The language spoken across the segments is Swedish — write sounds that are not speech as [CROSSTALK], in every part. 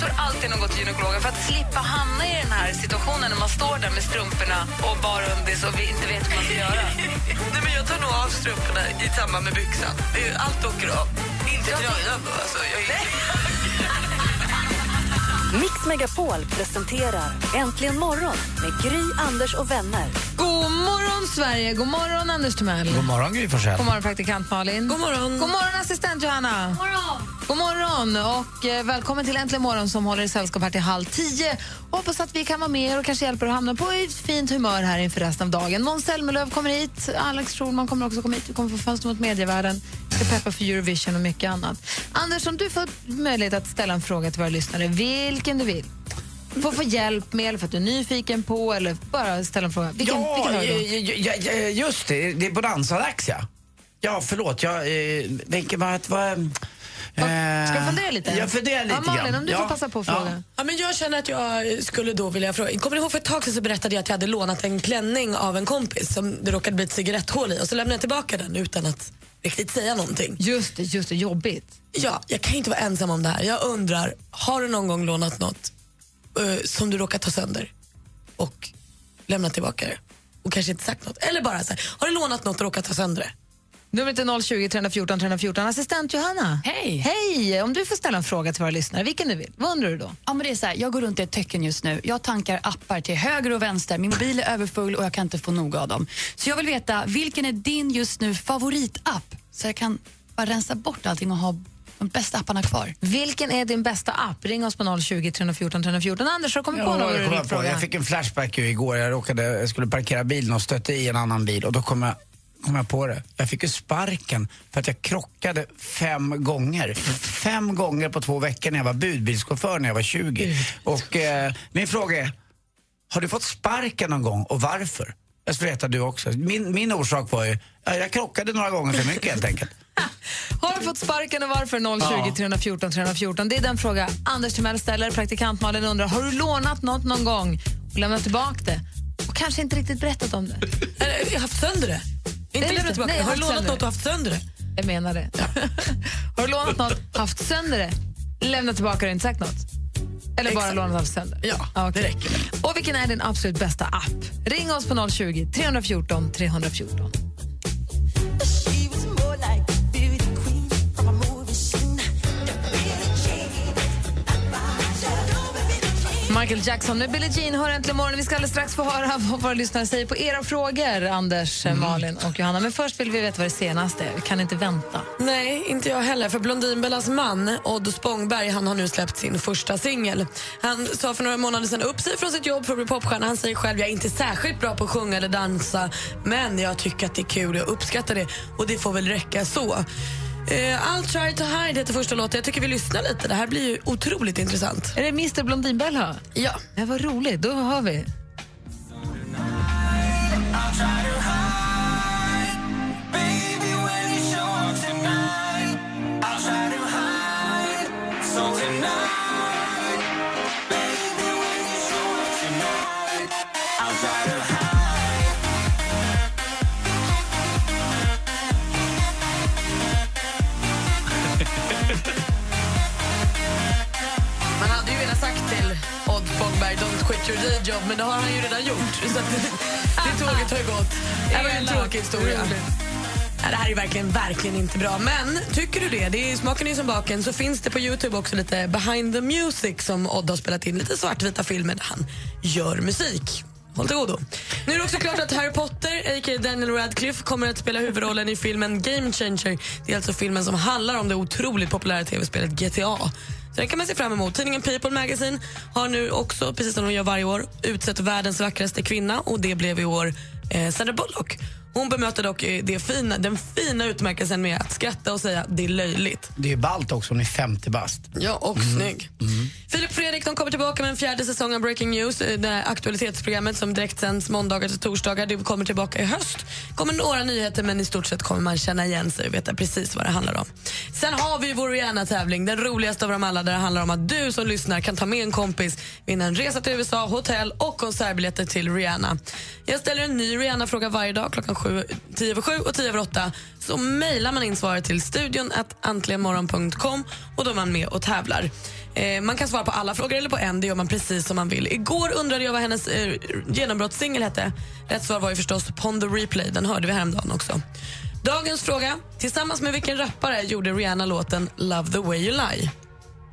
Strumpbyxor alltid något gynekologen för att slippa hamna i den här situationen när man står där med strumporna och bara undis och vi inte vet hur man ska göra. [LAUGHS] Nej, men jag tar nog av strumporna i samband med byxan. Det är- Allt åker av. Inte tröjan då. Alltså, jag är... [LAUGHS] Mix Megapol presenterar Äntligen morgon med Gry, Anders och vänner. God morgon, Sverige! God morgon, Anders Timell. God morgon, Gry Forssell. God morgon, praktikant Malin. God morgon, God morgon assistent Johanna. God morgon. God morgon och eh, välkommen till Äntligen morgon som håller i sällskap här till halv tio. Hoppas att vi kan vara med och kanske hjälpa er att hamna på ett fint humör här inför resten av dagen. Måns Zelmerlöw kommer hit, Alex Schulman kommer också komma hit. Vi kommer få fönster mot medievärlden. Vi ska peppa för Eurovision och mycket annat. Anders, om du får möjlighet att ställa en fråga till våra lyssnare, vilken du vill. Får få hjälp med eller för att du är nyfiken på eller bara ställa en fråga. Vilken, ja, vilken ja, du? ja, ja, just det. Det är bonanza-dags, ja. Ja, förlåt. Jag eh, tänker bara att... Vad, eh, Ska du fundera lite? Jag funderar lite ja, Malin, grann. om du ja. får passa på att Ja. fråga. Ja, men jag känner att jag skulle då vilja fråga. Kommer ni ihåg för ett tag sedan så berättade jag att jag hade lånat en klänning av en kompis som det råkade bli ett cigaretthål i och så lämnade jag tillbaka den utan att riktigt säga någonting. Just det, just det, jobbigt. Ja, jag kan inte vara ensam om det här. Jag undrar, har du någon gång lånat något eh, som du råkat ta sönder och lämnat tillbaka det? Och kanske inte sagt något. Eller bara så här, har du lånat något och råkat ta sönder det? Numret är 020 314 314. Assistent Johanna. Hej. Hej! Om du får ställa en fråga till våra lyssnare, vilken du vill. Vad undrar du då? Ja, men det är så här, jag går runt i ett töcken just nu. Jag tankar appar till höger och vänster. Min mobil är överfull och jag kan inte få nog av dem. Så jag vill veta, vilken är din just nu favoritapp? Så jag kan bara rensa bort allting och ha de bästa apparna kvar. Vilken är din bästa app? Ring oss på 020 314 314. Anders, har du kommit på någon jag, på. jag fick en flashback ju igår. Jag, råkade, jag skulle parkera bilen och stötte i en annan bil och då kom jag, kom jag på det. Jag fick ju sparken för att jag krockade fem gånger. Fem gånger på två veckor när jag var budbilschaufför när jag var 20. Och eh, min fråga är, har du fått sparken någon gång och varför? Jag skulle veta du också. Min, min orsak var ju, ja, jag krockade några gånger för mycket helt enkelt. [LAUGHS] Har du fått sparken och varför? 020 Ja. 314 314. Det är den fråga Anders Timell ställer. Praktikant Malin undrar, har du lånat något någon gång och lämnat tillbaka det? Och kanske inte riktigt berättat om det. [LAUGHS] Eller jag har haft sönder det. Inte lämnat tillbaka. nej, har du lånat sönder något och haft sönder det? Jag menar det. [LAUGHS] har du lånat något, haft sönder det, lämnat tillbaka det och inte sagt något? Eller bara Exakt. lånat och haft sönder? Ja, okej. det räcker. Och vilken är din absolut bästa app? Ring oss på 020 314 Michael Jackson med Billie Jean hör äntligen morgon. Vi ska alldeles strax få höra vad våra lyssnare säger på era frågor, Anders, Malin och Johanna. Men först vill vi veta vad det senaste är. Vi kan inte vänta. Nej, inte jag heller. För Blondinbellas man, Odd Spångberg, han har nu släppt sin första singel. Han sa för några månader sedan upp sig från sitt jobb för att bli popstjärna. Han säger själv, jag är inte särskilt bra på att sjunga eller dansa, men jag tycker att det är kul, jag uppskattar det och det får väl räcka så. Eh, I'll try to hide heter första låten. Jag tycker vi lyssnar lite. Det här blir ju otroligt intressant. Är det Mr Blondinbella? Ja. Ja, vad roligt. Då hör vi. Spångberg, don't quit your day job, men det har han ju redan gjort. Så att [LAUGHS] det tåget har ju gått. Det var ju en tråkig historia. Det här är verkligen, verkligen inte bra. Men tycker du det, det är, smaken är som baken, så finns det på Youtube också lite behind the music som Odd har spelat in. Lite svartvita filmer där han gör musik. Håll till godo. Nu är det också klart att Harry Potter, a.k.a. Daniel Radcliffe, kommer att spela huvudrollen i filmen Game Changer. Det är alltså filmen som handlar om det otroligt populära tv-spelet GTA. Så den kan man se fram emot. Tidningen People Magazine har nu också, precis som de gör varje år, utsett världens vackraste kvinna och det blev i år eh, Sandra Bullock. Hon bemöter dock eh, det fina, den fina utmärkelsen med att skratta och säga det är löjligt. Det är ballt också, hon är 50 bast. Ja, och Mm. snygg. Filip Fredrik de kommer tillbaka med en fjärde säsong av Breaking News. eh, Det aktualitetsprogrammet som direkt sänds måndagar till torsdagar. Det kommer tillbaka i höst. kommer några nyheter, men i stort sett kommer man känna igen sig och veta precis vad det handlar om. Sen har vi vår Rihanna-tävling, den roligaste av dem alla, där det handlar om att du som lyssnar kan ta med en kompis, vinna en resa till USA, hotell och konsertbiljetter till Rihanna. Jag ställer en ny Rihanna-fråga varje dag klockan sju, tio över sju och tio över åtta. Så mejlar man in svaret till studion att antligenmorgon.com och då är man med och tävlar. Eh, man kan svara på alla frågor eller på en, det gör man precis som man vill. Igår undrade jag vad hennes eh, genombrottssingel hette. Rätt svar var ju förstås Pon the Replay, den hörde vi häromdagen också. Dagens fråga, tillsammans med vilken rappare gjorde Rihanna låten Love the way you lie?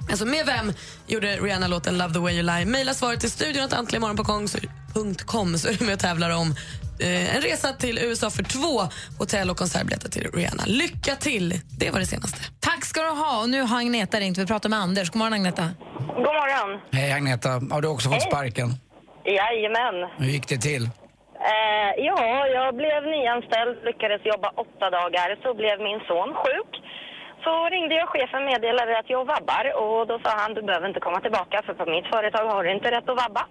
Alltså med vem gjorde Rihanna låten Love the way you lie? Maila svaret till studion att antligenmorgon.com så är du med och tävlar om en resa till USA för två hotell och konsertbiljetter till Rihanna. Lycka till! Det var det senaste. Tack ska du ha. Och nu har Agneta ringt. Vi pratar med Anders. God morgon, Agneta. God morgon. Hej Agneta, har du också fått sparken? Jajamän. Hur gick det till? Eh, ja, jag blev nyanställd, lyckades jobba åtta dagar, så blev min son sjuk. Så ringde jag chefen och meddelade att jag vabbar och då sa han du behöver inte komma tillbaka för på mitt företag har du inte rätt att vabba.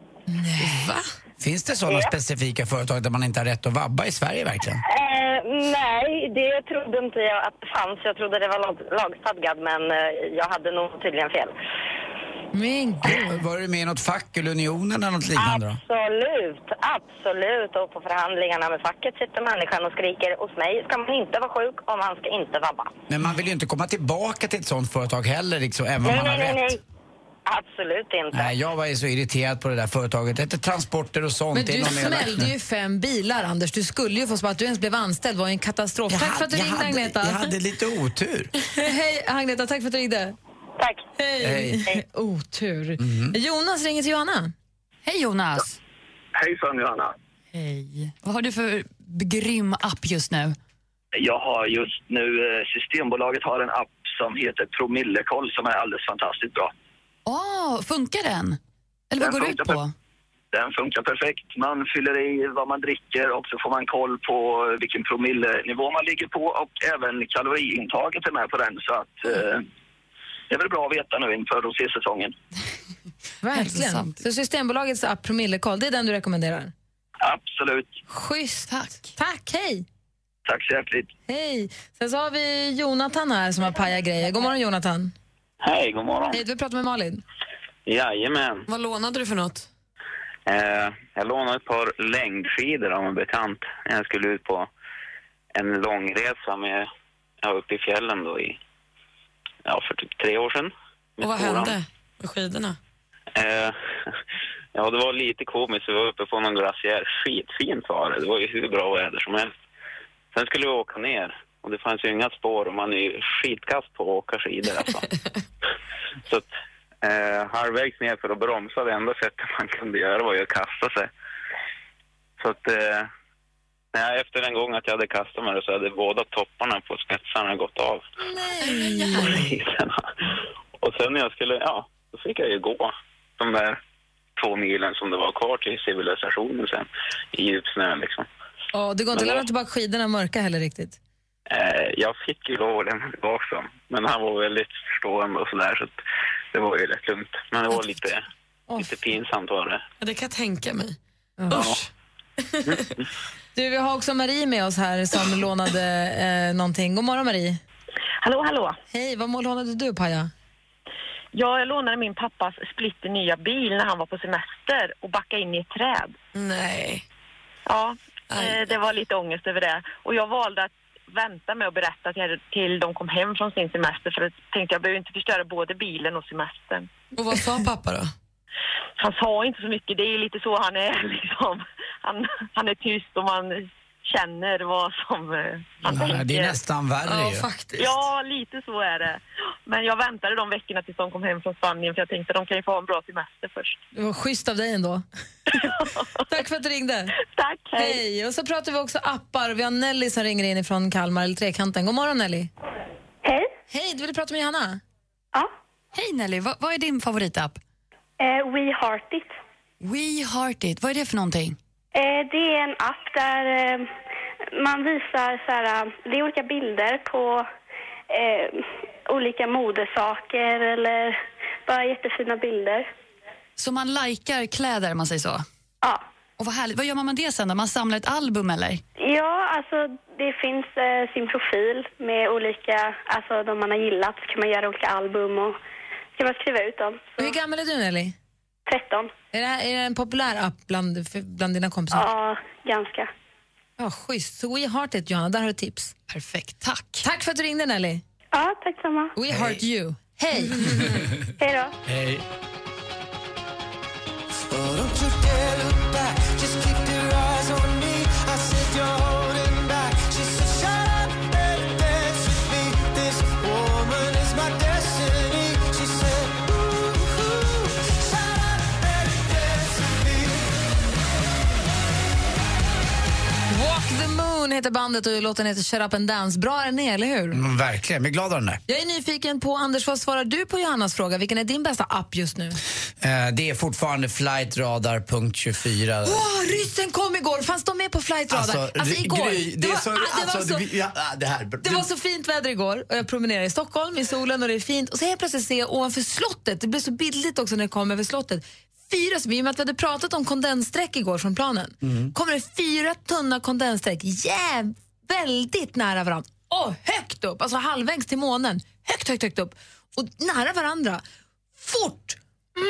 Va? Finns det sådana Ja. specifika företag där man inte har rätt att vabba i Sverige verkligen? Eh, nej, det trodde inte jag att det fanns. Jag trodde det var lag, lagstadgad men eh, jag hade nog tydligen fel. Men gud. Var du med i något fack eller unionen eller något liknande då? Absolut, absolut. Och på förhandlingarna med facket sitter människan och skriker hos mig ska man inte vara sjuk och man ska inte vabba. Men man vill ju inte komma tillbaka till ett sånt företag heller, liksom, även om Nej, man nej, har nej, rätt. nej. Absolut inte. Nej, jag var ju så irriterad på det där företaget. Det transporter och sånt. Men du smällde ju fem bilar, Anders. Du skulle ju få svar. Att du ens blev anställd var ju en katastrof. Jag tack för att du hade- ringde, hade- Agneta. jag hade lite otur. [LAUGHS] Hej, Agneta. Tack för att du ringde. Tack. Hej. Hej. Otur. Jonas ringer till Johanna. Hej Jonas. Hejsan Johanna. Hej. Vad har du för grym app just nu? Jag har just nu, eh, Systembolaget har en app som heter Promillekoll som är alldeles fantastiskt bra. Åh, funkar den? Eller vad Den går det ut på? Den funkar perfekt. Man fyller i vad man dricker och så får man koll på vilken promillenivå man ligger på och även kaloriintaget är med på den. Så att eh, det är väl bra att veta nu inför rosésäsongen. [LAUGHS] Verkligen. Så Systembolagets app Promillekoll, det är den du rekommenderar? Absolut. Schysst. Tack. Tack, hej. Tack så hjärtligt. Hej. Sen så har vi Jonathan här som har pajat grejer. God morgon, Jonathan. Hej, god morgon. Hej, du pratar med Malin. Jajamän. Vad lånade du för något? Eh, jag lånade ett par längdskidor av en bekant när jag skulle ut på en långresa med, ja, uppe i fjällen då i, ja, för typ tre år sedan. Och vad skolan. hände med skidorna? Eh, [LAUGHS] ja, det var lite komiskt. Vi var uppe på någon glaciär. Skitfint var det. Det var ju hur bra väder som helst. Sen skulle vi åka ner och det fanns ju inga spår och man är ju skitkast på att åka skidor alltså. [LAUGHS] Så att, eh, halvvägs ner för att bromsa, det enda sättet man kunde göra var ju att kasta sig. Så att, eh, efter en gång att jag hade kastat mig så hade båda topparna på spetsarna gått av. skidorna. Och sen när jag skulle, ja, då fick jag ju gå de där två milen som det var kvar till civilisationen sen i djup snö liksom. Och det går inte att lämna tillbaka skidorna mörka heller riktigt. Eh, jag fick ju lov att lämna tillbaka dem, men han var väldigt förstående och sådär så att det var ju rätt lugnt. Men det var lite, lite pinsamt var det. Ja, det kan jag tänka mig. Ja. [LAUGHS] Du, vi har också Marie med oss här som lånade eh, någonting. God morgon, Marie. Hallå, hallå. Hej, vad lånade du, Paja? Ja, jag lånade min pappas splitter nya bil när han var på semester och backade in i ett träd. Nej. Ja, eh, det var lite ångest över det. Och jag valde att vänta med att berätta till, till de kom hem från sin semester för jag tänkte jag behöver inte förstöra både bilen och semestern. Och vad sa pappa då? Han sa inte så mycket, det är lite så han är [LAUGHS] liksom. Han, han är tyst och man känner vad som eh, han Ja, tänker. det är nästan värre ju. faktiskt. Ja, lite så är det. Men jag väntade de veckorna tills de kom hem från Spanien för jag tänkte de kan ju få ha en bra semester först. Det var schysst av dig ändå. [LAUGHS] Tack för att du ringde. Tack, hej. Och så pratar vi också appar. Vi har Nelly som ringer in från Kalmar, eller Trekanten. God morgon Nelly. Hej. Hej, du vill prata med Johanna? Ja. Hej Nelly, vad, vad är din favoritapp? Eh, We Heart It. We Heart It, vad är det för någonting? Eh, det är en app där eh, man visar så här, det är olika bilder på eh, olika modesaker eller bara jättefina bilder. Så man likar kläder, man säger så? Ja. Och vad härligt. Vad gör man med det sen då? Man samlar ett album eller? Ja, alltså det finns eh, sin profil med olika, alltså de man har gillat så kan man göra olika album och så kan man skriva ut dem. Hur gammal är du Nelly? 13. Är det, här, är det en populär app bland, bland dina kompisar? Ja, ganska. Ja, schysst. Så We Heart It, Johanna, där har du tips. Perfekt, tack. Tack för att du ringde Nelly. Ja, tack samma. We Heart You. Hej! [LAUGHS] Hej då. Hej. The Moon heter bandet och låten heter Shut Up and Dance. Bra är den är, eller hur? Mm, verkligen, jag är glad av den där. Jag är nyfiken på, Anders, vad svarar du på Johannas fråga? Vilken är din bästa app just nu? Eh, det är fortfarande flightradar.24. Åh, ryssen kom igår! Fanns de med på Flight Radar? Alltså, igår. Gry, det, var, så, det, var så, det, ja, det här. det var så fint väder igår och jag promenerade i Stockholm i solen och det är fint. Och så helt plötsligt ser jag ovanför slottet, det blev så bildligt också när jag kom över slottet, fyra, i och med att vi hade pratat om kondenssträck igår från planen, kommer det fyra tunna kondenssträck, jäv, väldigt nära varandra. Och högt upp, alltså halvvägs till månen. Högt, högt, högt upp. Och nära varandra. Fort!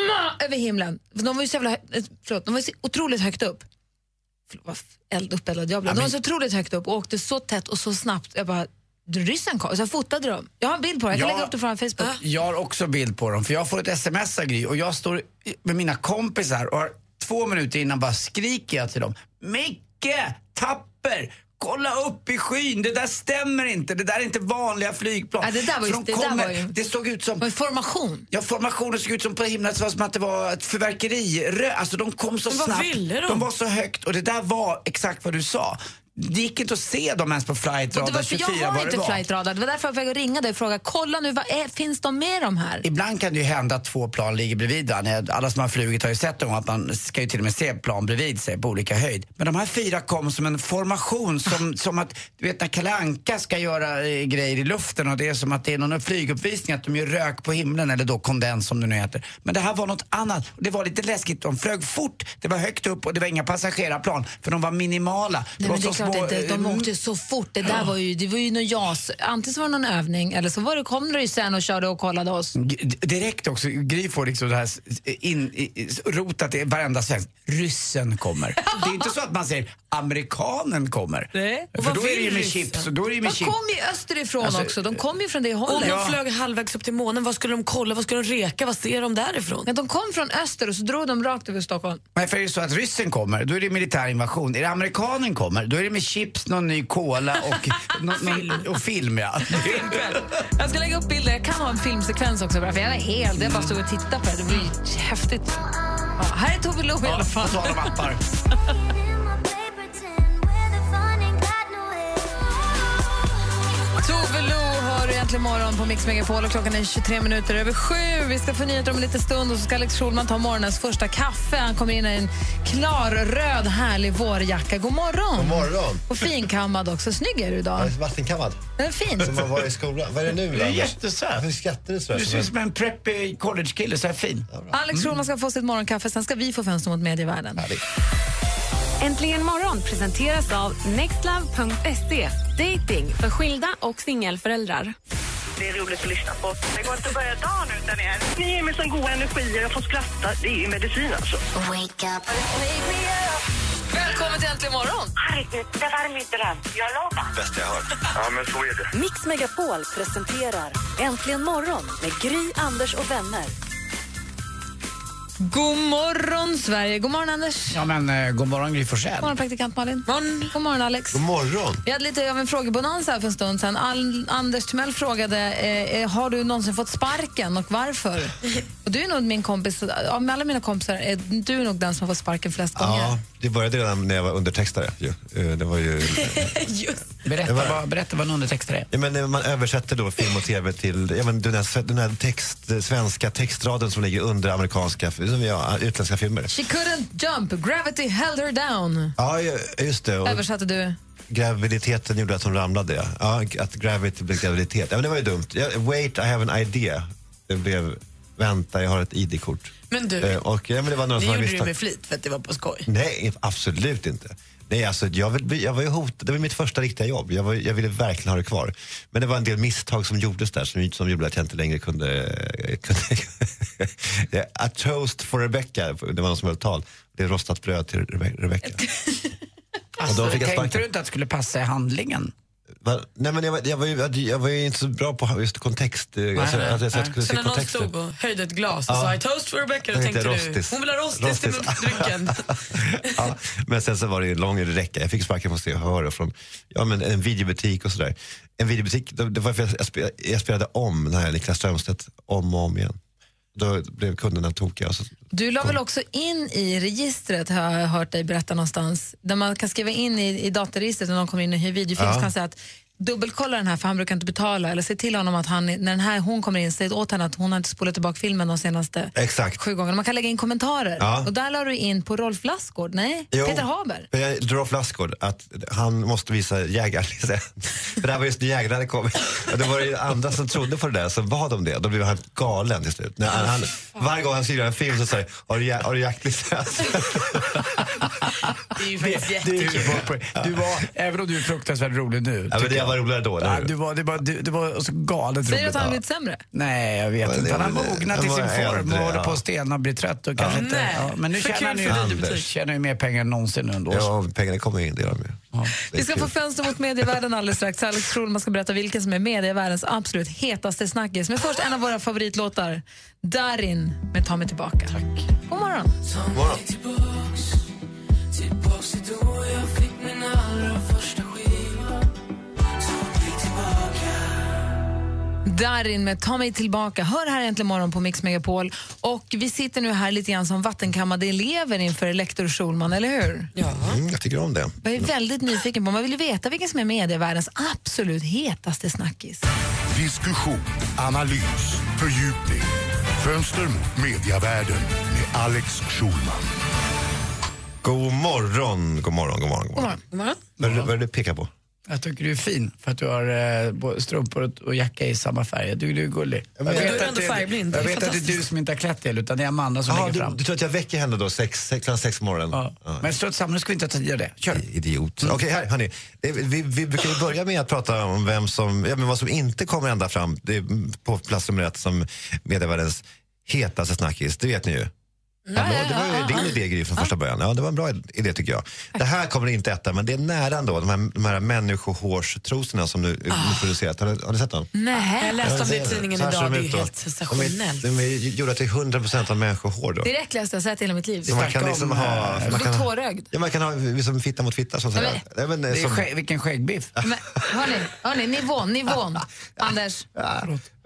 Ma, över himlen. De var ju så, jävla, eh, förlåt, de var så otroligt högt upp. Förlåt, vad uppeldad jag blev. De var så otroligt högt upp och åkte så tätt och så snabbt. Jag bara, ryssen kom. Så jag fotade dem. Jag har en bild på det, jag kan Ja. lägga upp det från Facebook. Jag har också bild på dem, för jag får ett sms av Gry och jag står med mina kompisar och har två minuter innan bara skriker jag till dem. Micke! Tapper! Kolla upp i skyn, det där stämmer inte, det där är inte vanliga flygplan. Ja, det där var ju- de det där var ju- det såg ut som... formation. Ja, formationen såg ut som på himlen, det var som att det var ett fyrverkeri. Alltså de kom så Men vad snabbt. ville de? de var så högt och det där var exakt vad du sa. Det gick inte att se dem ens på flight Och det radar var för 24 jag har inte det var. flight radar. Det var därför jag var väg ringa dig och fråga, kolla nu, vad är, finns de med de här? Ibland kan det ju hända att två plan ligger bredvid varandra. Alla som har flugit har ju sett dem att man ska ju till och med se plan bredvid sig på olika höjd. Men de här fyra kom som en formation, som, som att du vet när Kalle Anka ska göra eh, grejer i luften och det är som att det är någon flyguppvisning att de gör rök på himlen eller då kondens som det nu heter. Men det här var något annat. Det var lite läskigt. De flög fort, det var högt upp och det var inga passagerarplan för de var minimala. Nej, var klart det, de åkte så fort. Det där var ju, det var ju någon jas. Antingen var det någon övning eller så var det, kom det ju sen och körde och kollade oss. G- direkt också, Gry får liksom det här in, i, rotat i varenda svensk. Ryssen kommer. Det är inte så att man säger amerikanen kommer. Nej. För då är det ju med chips. Då är det ju med De chips. kom ju österifrån Alltså, också. De kom ju från det Om hållet. de flög halvvägs upp till månen, vad skulle de kolla? Vad skulle de reka? Vad ser de därifrån? Men de kom från öster och så drog de rakt över Stockholm. Men för är det så att ryssen kommer, då är det militär invasion. Är det amerikanen kommer, då är det med chips, någon ny cola och, [LAUGHS] någon, någon, och film. Ja. Jag ska lägga upp bilder. Jag kan ha en filmsekvens också. För jag är helt, jag bara stod och tittade på det. Det blir häftigt. Ja, här är Tove Lo i alla fall. På tal om appar. [LAUGHS] Tove Lo hör du äntligen morgon på Mix Megapol och klockan är 23 minuter över sju. Vi ska få nyheter om en liten stund och så ska Alex Schulman ta morgonens första kaffe. Han kommer in i en klar, röd, härlig vårjacka. God morgon! God morgon. Och finkammad också. Snygg är du idag. Vattenkammad. Den är fin. Som man var i skolan. Vad är det nu Det är jättesöt. Varför skrattar du sådär? Du ser ut som en preppy collegekille, så här fin. Alex Schulman ska få sitt morgonkaffe, sen ska vi få fönster mot medievärlden. Äntligen morgon presenteras av nextlove.se. Dating för skilda och singelföräldrar. Det är roligt att lyssna på. Det går inte att börja dagen utan er. Ni ger mig sån god energi och jag får skratta. Det är ju medicin alltså. Wake up. Välkommen till Äntligen morgon! Herregud, det var min dröm. Jag lovar. Bästa jag hört. Ja, men så är det. Mix Megapol presenterar Äntligen morgon med Gry, Anders och vänner. God morgon, Sverige! God morgon, Anders. Ja men eh, god morgon Gry God Forssell. morgon, praktikant Malin. God morgon, Alex. God morgon. Vi hade lite av en frågebonanza här för en stund sedan. All, Anders Timell frågade eh, eh, har du någonsin fått sparken och varför. [LAUGHS] och du är nog min kompis, av alla mina kompisar är du nog den som har fått sparken flest gånger. Ja, det började redan när jag var undertextare. ju. Eh, Det var ju... [LAUGHS] Berätta, Det var- vad, berätta vad en undertextare är. Ja, men när man översätter då film och tv till ja, men den, här, den här text, svenska textraden som ligger under amerikanska, som ja, utländska filmer. She couldn't jump, gravity held her down. Ja, ju- just det. Och, Översatte du? graviditeten gjorde att hon ramlade. ja. Ja, att gravity blev graviditet. Ja, men det var ju dumt. Ja, wait, I have an idea. Det blev vänta, jag har ett ID-kort. Men du, Eh, och, ja, men det var någon det som gjorde du med flit för att det var på skoj. Nej, absolut inte. Nej, alltså, jag, jag var ju hotad. Det var mitt första riktiga jobb. Jag, var, jag ville verkligen ha det kvar. Men det var en del misstag som gjordes där som, som gjorde att jag inte längre kunde... [LAUGHS] kunde A toast for Rebecca, det var någon som höll tal. Det är rostat bröd till Rebe- Rebecca. [LAUGHS] Alltså, då fick jag tänkte du inte att det skulle passa i handlingen? Nej, men jag, var- jag, var ju, jag var ju inte så bra på just kontext. Nej, alltså, nej, att jag, så jag skulle Så se när någon stod och höjde ett glas och Ja. sa I toast for Rebecca, då tänkte tänkte du rostis. hon vill ha rostis, till Rostis. drycken. ja, [LAUGHS] [LAUGHS] men sen så var det en lång räcka. Jag fick sparken på Se och Hör från ja, men en videobutik och sådär. En videobutik, det var för jag, spelade, jag spelade om den här Niklas Strömstedt om och om igen. Då blev kunderna tokiga. Så, Du la väl också in i registret, har jag hört dig berätta någonstans, där man kan skriva in i, i dataregistret när någon kommer in och hyr videofilm, Ja. så kan säga att dubbelkolla den här för han brukar inte betala, eller se till honom att han, när den här, hon kommer in, säg åt henne att hon har inte spolat tillbaka filmen de senaste Exakt. sju gångerna. Man kan lägga in kommentarer. Ja. Och där la du in på Rolf Lassgård, nej, Jo. Peter Haber. Drar Lassgård att han måste visa jägarlista. [LAUGHS] För det här var just när jägarna kommit. Det var det andra som trodde på det där som bad om det. Då blev han galen till slut. När han, han, varje gång han göra en film så säger har du, har du jaktlista? [LAUGHS] Det är ju faktiskt Du, jättekul. du var, även om du är fruktansvärt rolig nu. Ja, men det var roligare då, eller Ja, du, var, det, var, du, det var så galet Säger du roligt. att han har Ja. blivit sämre? Nej, jag vet Men inte. Han har mognat i sin var form äldre, och håller ja. på att stelna och blir trött. Och kanske inte, Nej. ja, men nu För tjänar han ju, tjänar mer pengar än någonsin nu ändå. Ja, pengarna kommer in, det gör de ju. Är Vi ska kul. få fönster mot medievärlden alldeles strax. Alex Schulman ska berätta vilken som är medievärldens absolut hetaste snackis. Men först en av våra favoritlåtar, Darin med Ta mig tillbaka. Tack. God morgon. God morgon. Darin med Ta mig tillbaka. Hör här äntligen morgon på Mix Megapol. Och vi sitter nu här lite grann som vattenkammade elever inför lektor Schulman, eller hur? Ja. Mm, jag tycker om det. Jag är väldigt nyfiken på, man vill ju veta vilken som är medievärldens absolut hetaste snackis. Diskussion, analys, fördjupning. Fönster mot mediavärlden med Alex Schulman. God morgon, god morgon, god morgon. God morgon. God morgon. Vad är det- vad är det du pekar på? Jag tycker du är fin för att du har eh, strumpor och, jacka i samma färg. Du, du är gullig. men jag du är vet, ändå färgblind. Jag vet att det är du som inte har klätt dig utan det är Amanda som Aha, lägger du, fram. du tror att jag väcker henne då sex, sex, klockan sex på morgonen? Ja. Ja. Men strunt samman, nu ska vi inte ta tid av det. Kör. Idiot. Okej, här, hörni. Vi, vi brukar ju börja med att prata om vem som, ja, men vad som inte kommer ända fram det är på plats nummer ett som medievärldens hetaste snackis. Det vet ni ju. Hallå, det var ju din idé Gry från första början. Ja, det var en bra idé tycker jag. Det här kommer inte etta, men det är nära ändå. De här, de här människohårstrosorna som nu nu producerat. Har, du- har du sett dem? Nej. Jag läste om det i tidningen idag, de det är ut helt De är, sensationellt. de är gjorda till 100% av människohår då. Det är det äckligaste jag sett i hela mitt liv. Så man kan liksom ha... Man blir kan, tårögd. ja, man kan ha liksom fitta mot fitta så att säga. Nej, men, Det är som, skägg, vilken skäggbiff. Men, hörni, hörni, nivån, nivån. [LAUGHS] Anders,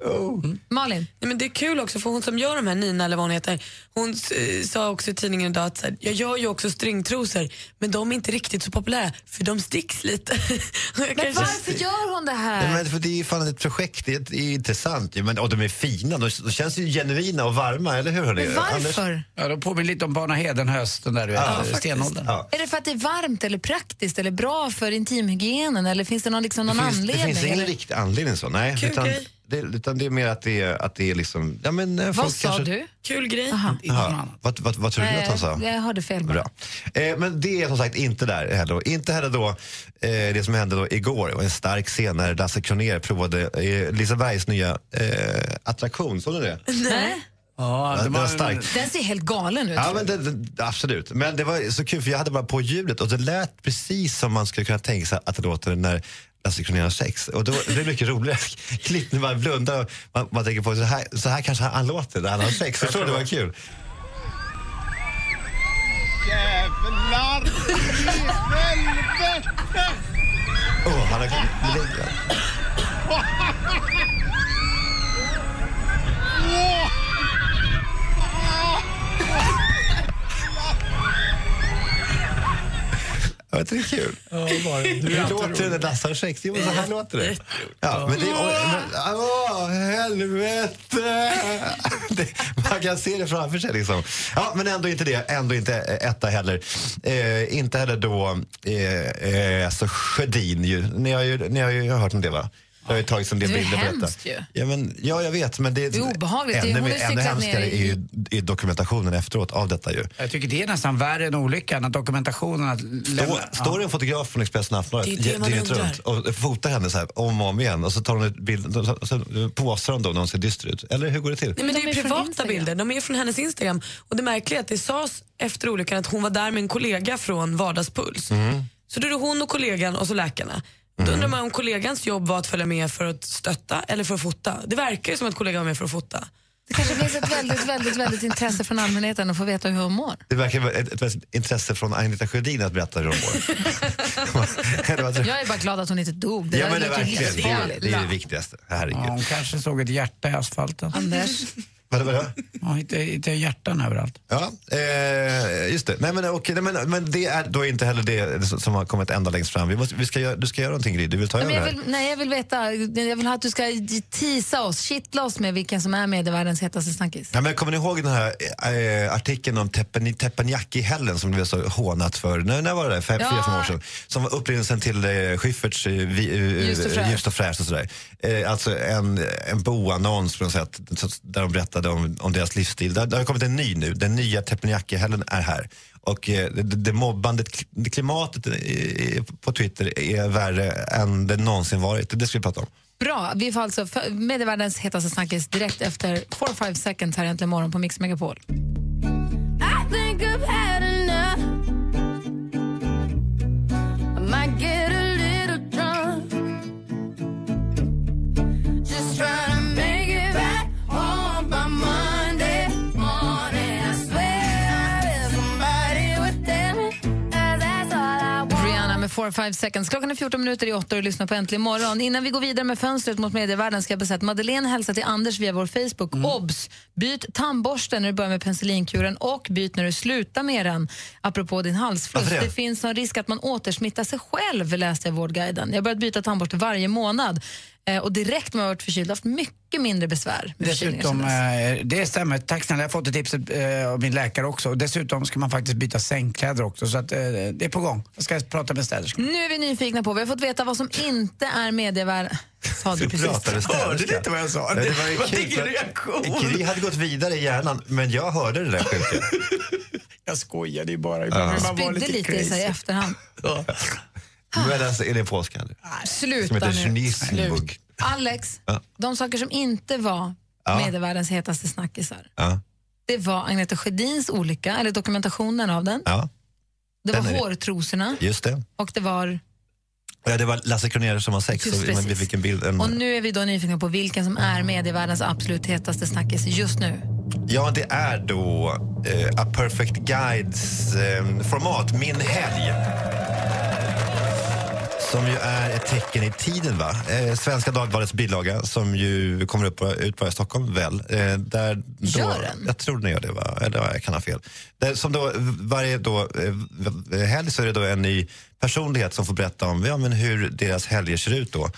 oh. Malin. Nej, men det är kul också för hon som gör de här Nina eller vad hon heter, hon eh, sa också i tidningen idag att så här, jag gör ju också stringtrosor men de är inte riktigt så populära för de sticks lite. [LAUGHS] Men kanske- varför gör hon det här? Nej, men för det är ju fan ett projekt, det är, det är intressant. Men, och de är fina, de, de känns ju genuina och varma, eller hur? Men varför? Ja, de påminner lite om Barna Hedenhös, den där du vet, Ja, stenåldern. Ja. Är det för att det är varmt eller praktiskt eller bra för intimhygienen eller finns det någon, liksom, Det någon finns, det anledning? finns ingen eller? riktig anledning så, nej. Kul Utan grej. Det, utan det är mer att det är, att det är liksom... Ja, men, eh, Vad folk sa kanske, du? Kul grej. Aha. Jaha, vad, vad, vad tror du att han sa? Eh, Jag hörde fel bara. Bra. Eh, men det är som sagt inte där heller. Inte heller då eh, det som hände då igår. Det var en stark scen när Lasse Kronér provade eh, Lisebergs nya eh, attraktion. Såg ni det? Nej. Ja, det det var starkt. Den ser helt galen ut. Ja, men det, det, absolut. Men det var så kul för jag hade bara på ljudet och det lät precis som man skulle kunna tänka sig att det låter när Lasse Kronér har sex. Och då, det är mycket roligare [LAUGHS] klipp när man blundar och man, man tänker på så här, så här kanske han låter när han har sex. Jag tror det var kul. Jävlar i helvete! Oh, han har [LAUGHS] Ja, det är kul. Hur låter det Lasse har? Jo, så här låter det. Ja, men det är... Åh, men, åh, helvete! [LAUGHS] Man kan se det framför sig. Liksom. Ja, men ändå inte det. Ändå inte etta heller. Eh, inte heller då eh, eh, alltså Sjödin. Ju. Ni, har ju, ni har ju hört om det, va? Det har ju tagits en del Det på detta. hemskt ju. Ja, men, ja, jag vet. Men det, Det är obehagligt. Det är- Ännu, ännu hemskare i- är ju är dokumentationen efteråt av detta. Ju. Jag tycker det är nästan värre än olyckan, att dokumentationen... Att lämna, Står, står det en fotograf från Expressen och Aftonbladet Det det dygnet runt och fotar henne så här om och om igen och så tar hon ut bilden, så, så posar hon då när hon ser dyster ut. Eller hur går det till? Nej, men det är ju privata bilder, de är ju från hennes Instagram. Och det märkliga är att det sades efter olyckan att hon var där med en kollega från Vardagspuls. Mm. Så då är det hon och kollegan och så läkarna. Då undrar man om kollegans jobb var att följa med för att stötta eller för att fota. Det verkar ju som att kollegan var med för att fota. Det kanske finns ett väldigt, väldigt, väldigt intresse från allmänheten att få veta hur hon mår. Det verkar vara ett, ett, ett intresse från Agneta Sjödin att berätta hur hon mår. [LAUGHS] Jag är bara glad att hon inte dog. Det ja, men det, verkligen, det, är, det är det viktigaste. Herregud. Ja, hon kanske såg ett hjärta i asfalten. Anders? Vadå, vadå? Ja, inte, inte hjärtan överallt. Ja, eh, just det. Nej, men, okej, nej, men, men det är då inte heller det som har kommit ända längst fram. Vi måste, vi ska göra, du ska göra någonting, Gry. Du vill ta Ja, över det jag vill, nej, jag vill veta. Jag vill ha att du ska tisa oss, kittla oss med vilken som är medievärldens hetaste snackis. Ja, men kommer ni ihåg den här eh, artikeln om Teppani- Teppanyaki-hällen som det blev så hånat för? När, när var det? där? Fem, Ja. Fyra, fem år sedan. Som var upprinnelsen till eh, Schyfferts eh, vi, eh, Ljust och fräscht. Ljust och sådär. Eh, alltså en, en boannons på något sätt där de berättade om, om deras livsstil. Det, det har kommit en ny nu. Den nya Teppanyaki-hällen är här. Och eh, det, det mobbande klimatet i, på Twitter är värre än det någonsin varit. Det ska vi prata om. Bra, vi får alltså medievärldens hetaste snackis direkt efter 4-5 seconds här äntligen morgon på Mix Megapol. 4 5 seconds. Klockan är 14 minuter i 8 och du lyssnar på Äntligen morgon. Innan vi går vidare med fönstret mot medievärlden ska jag säga att Madeleine hälsar till Anders via vår Facebook. Mm. Obs! Byt tandborsten när du börjar med penicillinkuren och byt när du slutar med den, apropå din halsfluss. Det? det? finns en risk att man återsmittar sig själv, läste jag i Vårdguiden. Jag har börjat byta tandborste varje månad. Eh, och direkt när jag har varit förkyld, haft mycket mindre besvär. Dessutom, eh, det stämmer. Tack snälla, jag har fått det tipset eh, av min läkare också. Dessutom ska man faktiskt byta sängkläder också. Så att, det är på gång. Jag ska prata med städerskan. Nu är vi nyfikna på, vi har fått veta vad som inte är medievärld... Sa du precis? pratade. Hörde du inte vad jag sa? Ja, det var ju kul, reaktion. Gry hade gått vidare i hjärnan, men jag hörde det där sjuka. [LAUGHS] Jag skojar, det är bara Ja. man Spydde lite lite i sig i crazy. efterhand. Men alltså, är det en polska? Som Sluta heter nu. Genisenbugg. Alex, Ja. de saker som inte var Ja. medievärldens hetaste snackisar, Ja. det var Agneta Sjödins olycka, eller dokumentationen av den. ja, Det var Den är det. hårtrosorna just det. och det var... Ja, det var Lasse Kronér som var sex, Just så vi precis. fick en bild. En, Och nu är vi då nyfikna på vilken som är medievärldens absolut hetaste snackis just nu. Ja, det är då eh, A Perfect Guides eh, format, Min helg. Som ju är ett tecken i tiden, va? Eh, Svenska Dagbladets bilaga som ju kommer upp ut bara i Stockholm, väl? Eh, där då, Gör den? Jag tror den gör det, va? Eller ja, jag kan ha fel. Där, som då, varje då, eh, helg så är det då en ny personlighet som får berätta om ja, men hur deras helger ser ut då.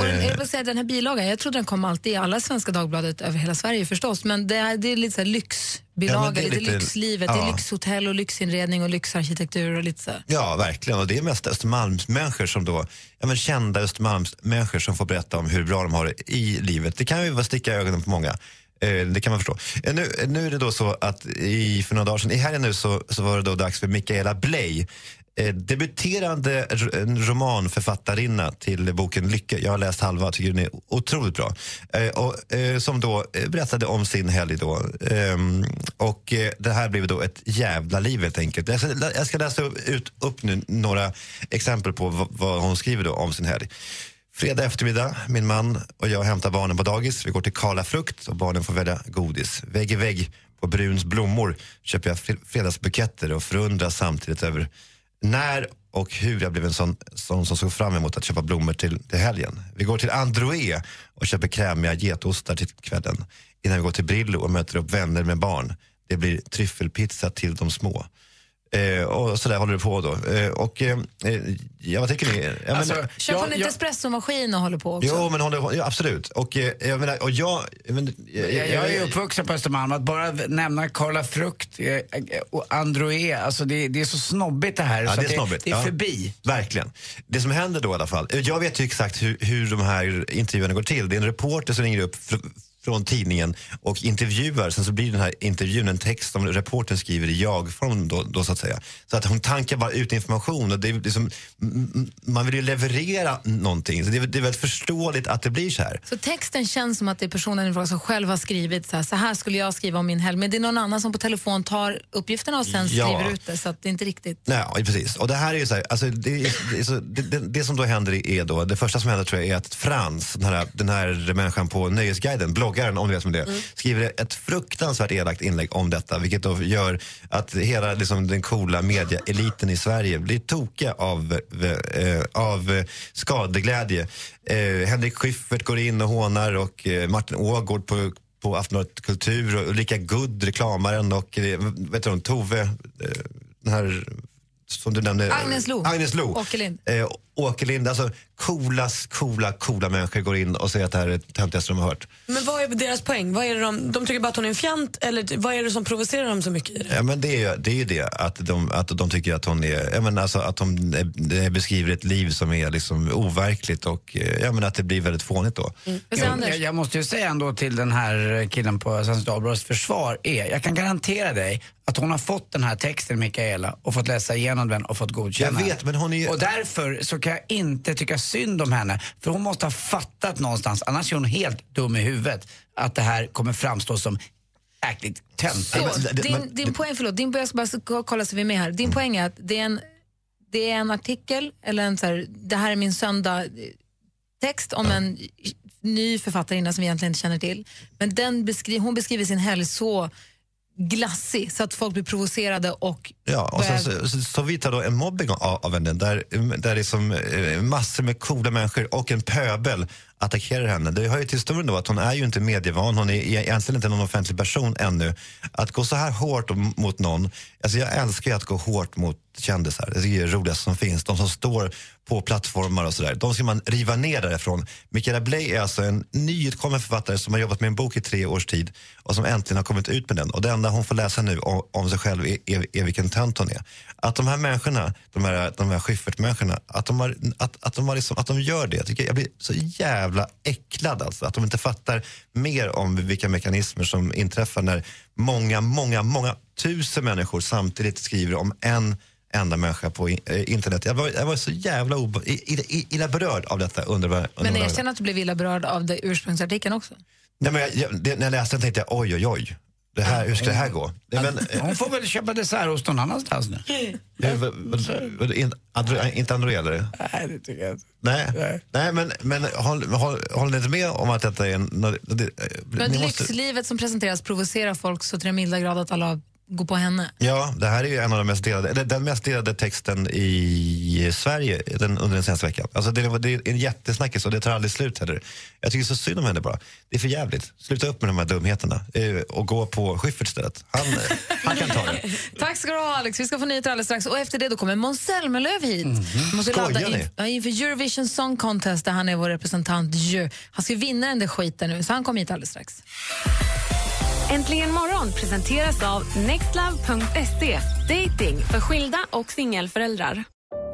Och den, Eh, jag vill säga, den här bilagan, jag trodde den kom alltid i alla Svenska Dagbladet över hela Sverige förstås, men det är, det är lite så här lyxbilaga, Ja, det är lite, lite- lyxlivet, det är ja. lyxhotell och lyxinredning och lyxarkitektur och lite så. Ja, verkligen. Och det är mest Östermalmsmänniskor som då, ja men kända Östermalmsmänniskor som får berätta om hur bra de har det i livet. Det kan ju vara sticka i ögonen på många. Eh, det kan man förstå. Eh, nu, nu är det då så att i, för några dagar sedan, i helgen nu så, så var det då dags för Michaela Bley Eh, debuterande romanförfattarinna till boken Lycka. Jag har läst halva och tycker den är otroligt bra. Eh, och, eh, som då eh, berättade om sin helg. Då. Ehm, och eh, det här blev då ett jävla liv helt enkelt. Jag ska, jag ska läsa upp, ut, upp nu några exempel på vad, vad hon skriver då om sin helg. Fredag eftermiddag, min man och jag hämtar barnen på dagis. Vi går till Karla Frukt och barnen får välja godis. Vägg i vägg på Bruns blommor köper jag fredagsbuketter och förundras samtidigt över när och hur jag blev en sån, sån som såg fram emot att köpa blommor till, till helgen. Vi går till Androé och köper krämiga getostar till kvällen innan vi går till Brillo och möter upp vänner med barn. Det blir tryffelpizza till de små. Eh, och så där håller det på då. Eh, och eh, eh, ja, vad tycker ni? Jag Alltså, menar- Köp hon inte espressomaskin och håller på också? Jo, men håller, ja, absolut. Och eh, jag menar, och jag... Men, Jag, jag är ju uppvuxen på Östermalm, att bara nämna Karla Frukt eh, och Androé, alltså det, det är så snobbigt det här. Ja, så det att är snobbigt. Det är ja. förbi. Verkligen. Det som händer då i alla fall, jag vet ju exakt hur, hur de här intervjuerna går till. Det är en reporter som ringer upp fr från tidningen och intervjuar. Sen så blir den här intervjun en text som reportern skriver i jag-form då, då så att säga. Så att hon tankar bara ut information och det är liksom, man vill ju leverera någonting. Så det, är, det är väldigt förståeligt att det blir så här. Så texten känns som att det är personen i fråga som själv har skrivit så här, så här skulle jag skriva om min helg. Men det är någon annan som på telefon tar uppgifterna och sen Ja. skriver ut det. Så att det är inte riktigt... Ja, precis. Och det här är ju så här, alltså det, det, så, det, det, som då händer är då, det första som händer tror jag är att Frans, den här, den här människan på Nöjesguiden, bloggaren om du vet om det, Mm. skriver ett fruktansvärt elakt inlägg om detta, vilket då gör att hela liksom, den coola mediaeliten i Sverige blir tokiga av, eh, av skadeglädje. Eh, Henrik Schyffert går in och hånar och eh, Martin Ågård på på Aftonbladet Kultur och Ulrika Gudd, reklamaren och eh, vet du, Tove, eh, den här som du nämnde. Agnes Lo. Agnes Lo. Åkerlind. Eh, alltså coola, coola, coola människor går in och säger att det här är det töntigaste de har hört. Men vad är deras poäng? Vad är det de, de tycker bara att hon är en fjant eller vad är det som provocerar dem så mycket i det? Ja, men det, är, ju- det är ju det, att de, att de tycker att hon är, ja, men alltså, att de eh, beskriver ett liv som är liksom overkligt och eh, ja, men att det blir väldigt fånigt då. Jag, jag, jag måste ju säga ändå till den här killen på Svenska Dagbladets försvar är, jag kan garantera dig att hon har fått den här texten, Mikaela, och fått läsa igenom den och fått godkänna Jag vet, men hon är ju... Och därför så kan jag inte tycka synd om henne, för hon måste ha fattat någonstans, annars är hon helt dum i huvudet, att det här kommer framstå som jäkligt töntigt. Så, din, din poäng, förlåt, din, jag ska bara kolla så vi är med här. Din Mm. poäng är att det är en, det är en artikel, eller en så här, det här är min söndag text om en ny författarinna som vi egentligen inte känner till. Men den beskri, hon beskriver sin helg så glassig så att folk blir provocerade och Ja, och sen så, så, så vi tar då en mobbing av, av henne där, där liksom, eh, massor med coola människor och en pöbel attackerar henne. Det hör ju till historien då att hon är ju inte medievan, hon är e- egentligen inte någon offentlig person ännu. Att gå så här hårt mot någon, alltså jag älskar ju att gå hårt mot kändisar, det är det roligaste som finns. De som står på plattformar och sådär, de ska man riva ner därifrån. Mikaela Bley är alltså en nyutkommen författare som har jobbat med en bok i tre års tid och som äntligen har kommit ut med den. Och det enda hon får läsa nu om, om sig själv är, är, är vilken tönt hon är. Att de här människorna, de här, de här Schyffert-människorna, att de, har, att, att, de har liksom, att de gör det. Jag, jag blir så jävla äcklad alltså. Att de inte fattar mer om vilka mekanismer som inträffar när många, många, många tusen människor samtidigt skriver om en enda människa på eh, internet. Jag var, jag var så jävla illa berörd av detta under, under Men erkänn att du blev illa berörd av det ursprungsartikeln också. Nej, men jag, jag, det, när jag läste den tänkte jag oj, oj, oj. Det här, hur ska det här gå? Nej, men, eh, Hon får väl köpa dessertost någon annanstans nu. eh, vad- vad- vad- in- Andro- Inte André eller? Nej, det tycker jag inte. Nej, Nej men, men håll, håll, håller ni inte med om att detta är en... nå- Det, eh, Men ni måste, lyxlivet som presenteras provocerar folk så till den milda grad att alla går på henne. ja, det här är ju en av de mest delade, eller den mest delade texten i Sverige den, under den senaste veckan. Alltså det, det är en jättesnackis och det tar aldrig slut heller. Jag tycker så synd om henne bara. Det är för jävligt. Sluta upp med de här dumheterna eh, och gå på Schyffert istället. Han, eh, han kan ta det. [LAUGHS] Tack ska du ha Alex. Vi ska få nyheter alldeles strax. Och efter det då kommer Måns Zelmerlöw hit. Vi måste Skojar ladda ni? in, inför Eurovision Song Contest där han är vår representant. Han ska vinna den där skiten nu, så han kommer hit alldeles strax. Äntligen morgon presenteras av nextlove.se. Dating för skilda och singelföräldrar.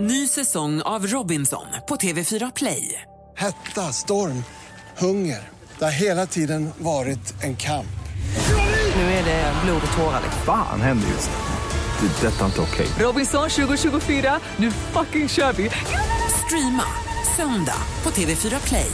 Ny säsong av Robinson på TV4 Play. Hetta, storm, hunger. Det har hela tiden varit en kamp. Nu är det blod och tårar. Fan händer just nu. Det. är Detta är inte okej. Robinson 2024, nu fucking kör vi! Streama söndag på TV4 Play.